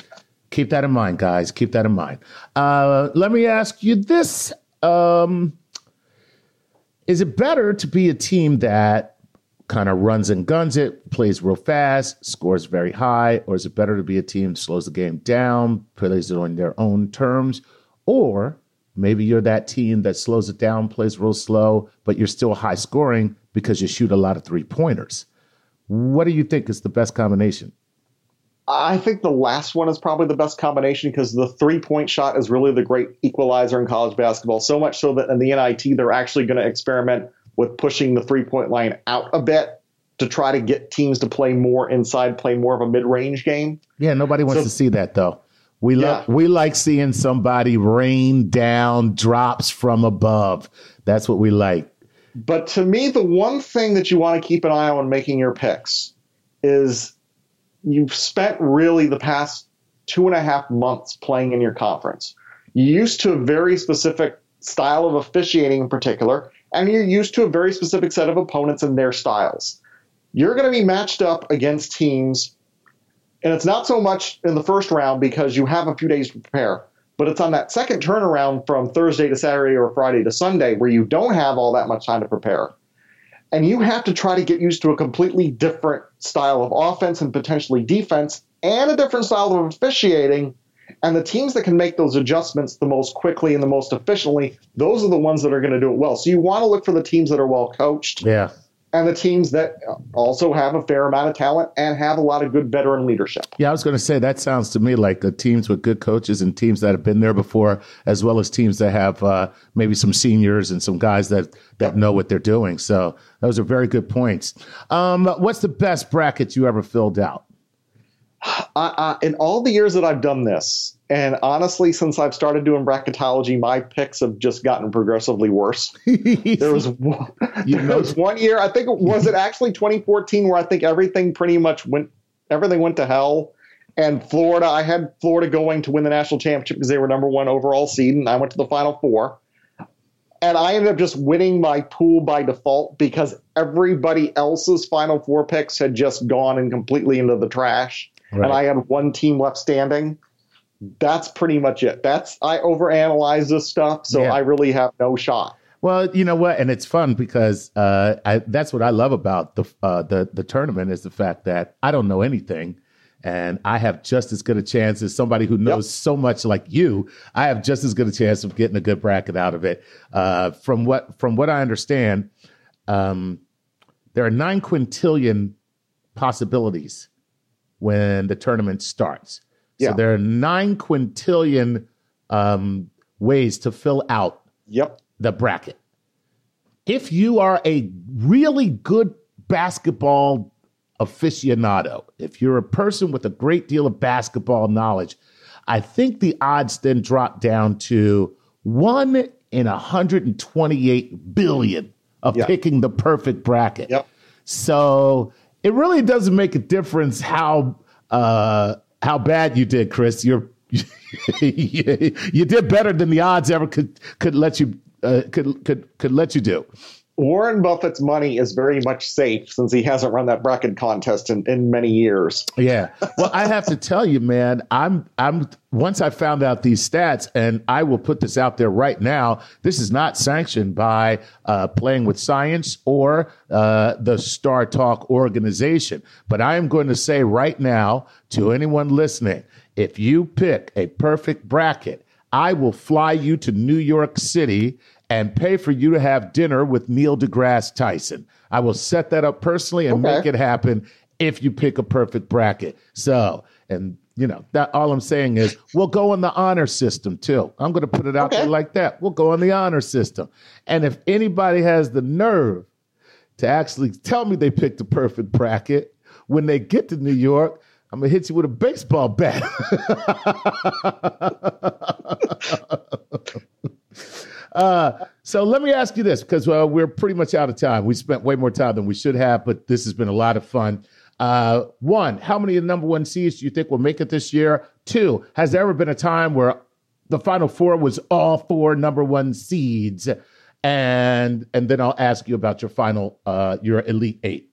keep that in mind, guys. Keep that in mind. Uh, let me ask you this: um, Is it better to be a team that kind of runs and guns it, plays real fast, scores very high, or is it better to be a team that slows the game down, plays it on their own terms, or maybe you're that team that slows it down, plays real slow, but you're still high scoring because you shoot a lot of three pointers. What do you think is the best combination? I think the last one is probably the best combination because the three point shot is really the great equalizer in college basketball. So much so that in the NIT, they're actually going to experiment with pushing the three point line out a bit to try to get teams to play more inside, play more of a mid range game. Yeah, nobody wants So- to see that though. We love Yeah. we like seeing somebody rain down drops from above. That's what we like. But to me, the one thing that you want to keep an eye on when making your picks is you've spent really the past two and a half months playing in your conference. You're used to a very specific style of officiating in particular, and you're used to a very specific set of opponents and their styles. You're going to be matched up against teams, and it's not so much in the first round because you have a few days to prepare, but it's on that second turnaround from Thursday to Saturday or Friday to Sunday where you don't have all that much time to prepare. And you have to try to get used to a completely different style of offense and potentially defense and a different style of officiating. And the teams that can make those adjustments the most quickly and the most efficiently, those are the ones that are going to do it well. So you want to look for the teams that are well coached Yeah. And the teams that also have a fair amount of talent and have a lot of good veteran leadership. Yeah, I was going to say that sounds to me like the teams with good coaches and teams that have been there before, as well as teams that have uh, maybe some seniors and some guys that that know what they're doing. So those are very good points. Um, what's the best bracket you ever filled out? Uh, in all the years that I've done this, and honestly, since I've started doing bracketology, my picks have just gotten progressively worse. there was one, you know. there was one year, I think it was it actually 2014, where I think everything pretty much went everything went to hell. And Florida, I had Florida going to win the national championship because they were number one overall seed, and I went to the final four. And I ended up just winning my pool by default because everybody else's final four picks had just gone and completely into the trash right. and I had one team left standing, that's pretty much it. That's I overanalyze this stuff, so yeah. I really have no shot. Well, you know what, and it's fun because uh, I, that's what I love about the uh, the the tournament is the fact that I don't know anything, and I have just as good a chance as somebody who knows yep. so much like you. I have just as good a chance of getting a good bracket out of it. Uh, from what from what I understand, um, there are nine quintillion possibilities when the tournament starts. Yeah. So there are nine quintillion um, ways to fill out yep. the bracket. If you are a really good basketball aficionado, if you're a person with a great deal of basketball knowledge, I think the odds then drop down to one in 128 billion of yep. picking the perfect bracket. Yep. So it really doesn't make a difference how uh, how bad you did, Chris. You're you did better than the odds ever could could let you uh, could could could let you do. Warren Buffett's money is very much safe since he hasn't run that bracket contest in, in many years. Yeah. Well, I have to tell you, man, I'm I'm once I found out these stats, and I will put this out there right now. This is not sanctioned by uh, Playing with Science or uh, the StarTalk organization, but I am going to say right now to anyone listening, if you pick a perfect bracket, I will fly you to New York City and pay for you to have dinner with Neil deGrasse Tyson. I will set that up personally and okay. make it happen if you pick a perfect bracket. So, and you know, that all I'm saying is we'll go on the honor system too. I'm going to put it out okay. there like that. We'll go on the honor system. And if anybody has the nerve to actually tell me they picked the perfect bracket when they get to New York, I'm gonna hit you with a baseball bat. Uh, so let me ask you this because uh, we're pretty much out of time. We spent way more time than we should have, but this has been a lot of fun. Uh, one, how many of the number one seeds do you think will make it this year? Two, has there ever been a time where the final four was all four number one seeds? And and then I'll ask you about your final, uh, your elite eight.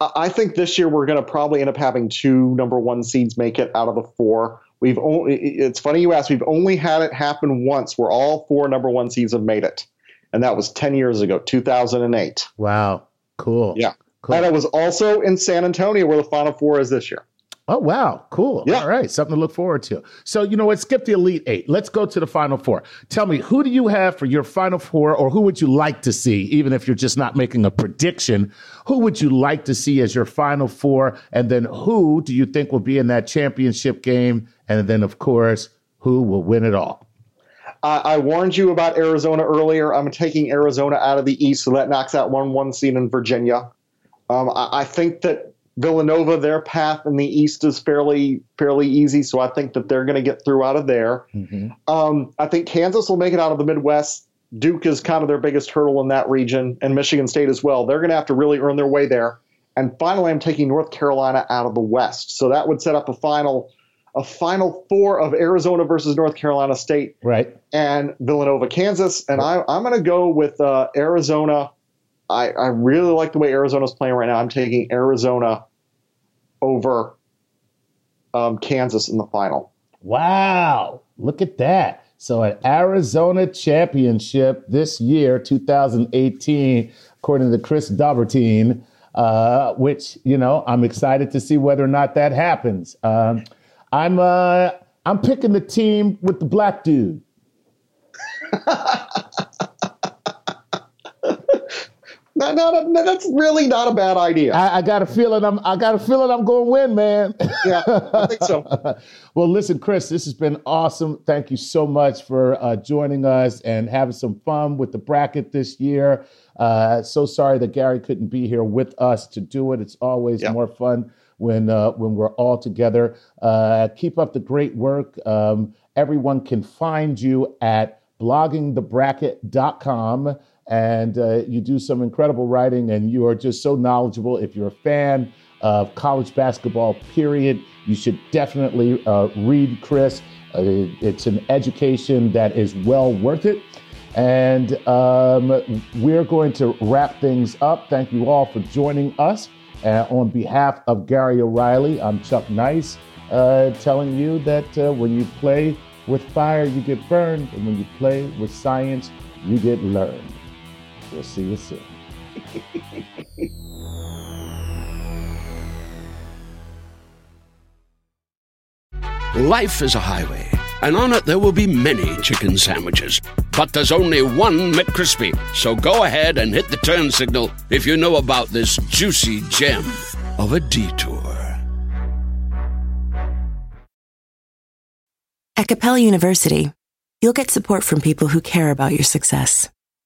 I think this year we're going to probably end up having two number one seeds make it out of the four. We've only, it's funny you ask, we've only had it happen once where all four number one seeds have made it. And that was 10 years ago, 2008. Wow. Cool. Yeah. Cool. And it was also in San Antonio where the Final Four is this year. Oh wow, cool. Yeah. All right, something to look forward to. So you know what? Skip the Elite Eight. Let's go to the Final Four. Tell me, who do you have for your Final Four, or who would you like to see? Even if you're just not making a prediction, who would you like to see as your Final Four? And then who do you think will be in that championship game? And then, of course, who will win it all? I warned you about Arizona earlier. I'm taking Arizona out of the East, so that knocks out one one seed in Virginia. Um, I, I think that Villanova, their path in the East is fairly fairly easy, so I think that they're going to get through out of there. Mm-hmm. Um, I think Kansas will make it out of the Midwest. Duke is kind of their biggest hurdle in that region, and Michigan State as well. They're going to have to really earn their way there. And finally, I'm taking North Carolina out of the West, so that would set up a final a final four of Arizona versus North Carolina State, right, and Villanova, Kansas. And I, I'm going to go with uh, Arizona I, I really like the way Arizona's playing right now. I'm taking Arizona over um, Kansas in the final. Wow. Look at that. So, an Arizona championship this year, 2018, according to Chris Dobbertean, uh, which, you know, I'm excited to see whether or not that happens. Um, I'm, uh, I'm picking the team with the black dude. No, no, no, that's really not a bad idea. I, I, got a feeling I'm. I got a feeling I'm going to win, man. yeah, I think so. well, listen, Chris, this has been awesome. Thank you so much for uh, joining us and having some fun with the bracket this year. Uh, so sorry that Gary couldn't be here with us to do it. It's always yep. more fun when uh, when we're all together. Uh, keep up the great work. Um, everyone can find you at bloggingthebracket.com and uh, you do some incredible writing and you are just so knowledgeable. If you're a fan of college basketball period you should definitely uh, read chris. Uh, it's an education that is well worth it. And um, we're going to wrap things up. Thank you all for joining us uh, on behalf of gary o'reilly. I'm chuck nice uh, telling you that uh, when you play with fire you get burned and when you play with science you get learned We'll see you soon. Life is a highway, and on it there will be many chicken sandwiches. But there's only one McCrispy. So go ahead and hit the turn signal if you know about this juicy gem of a detour. At Capella University, you'll get support from people who care about your success.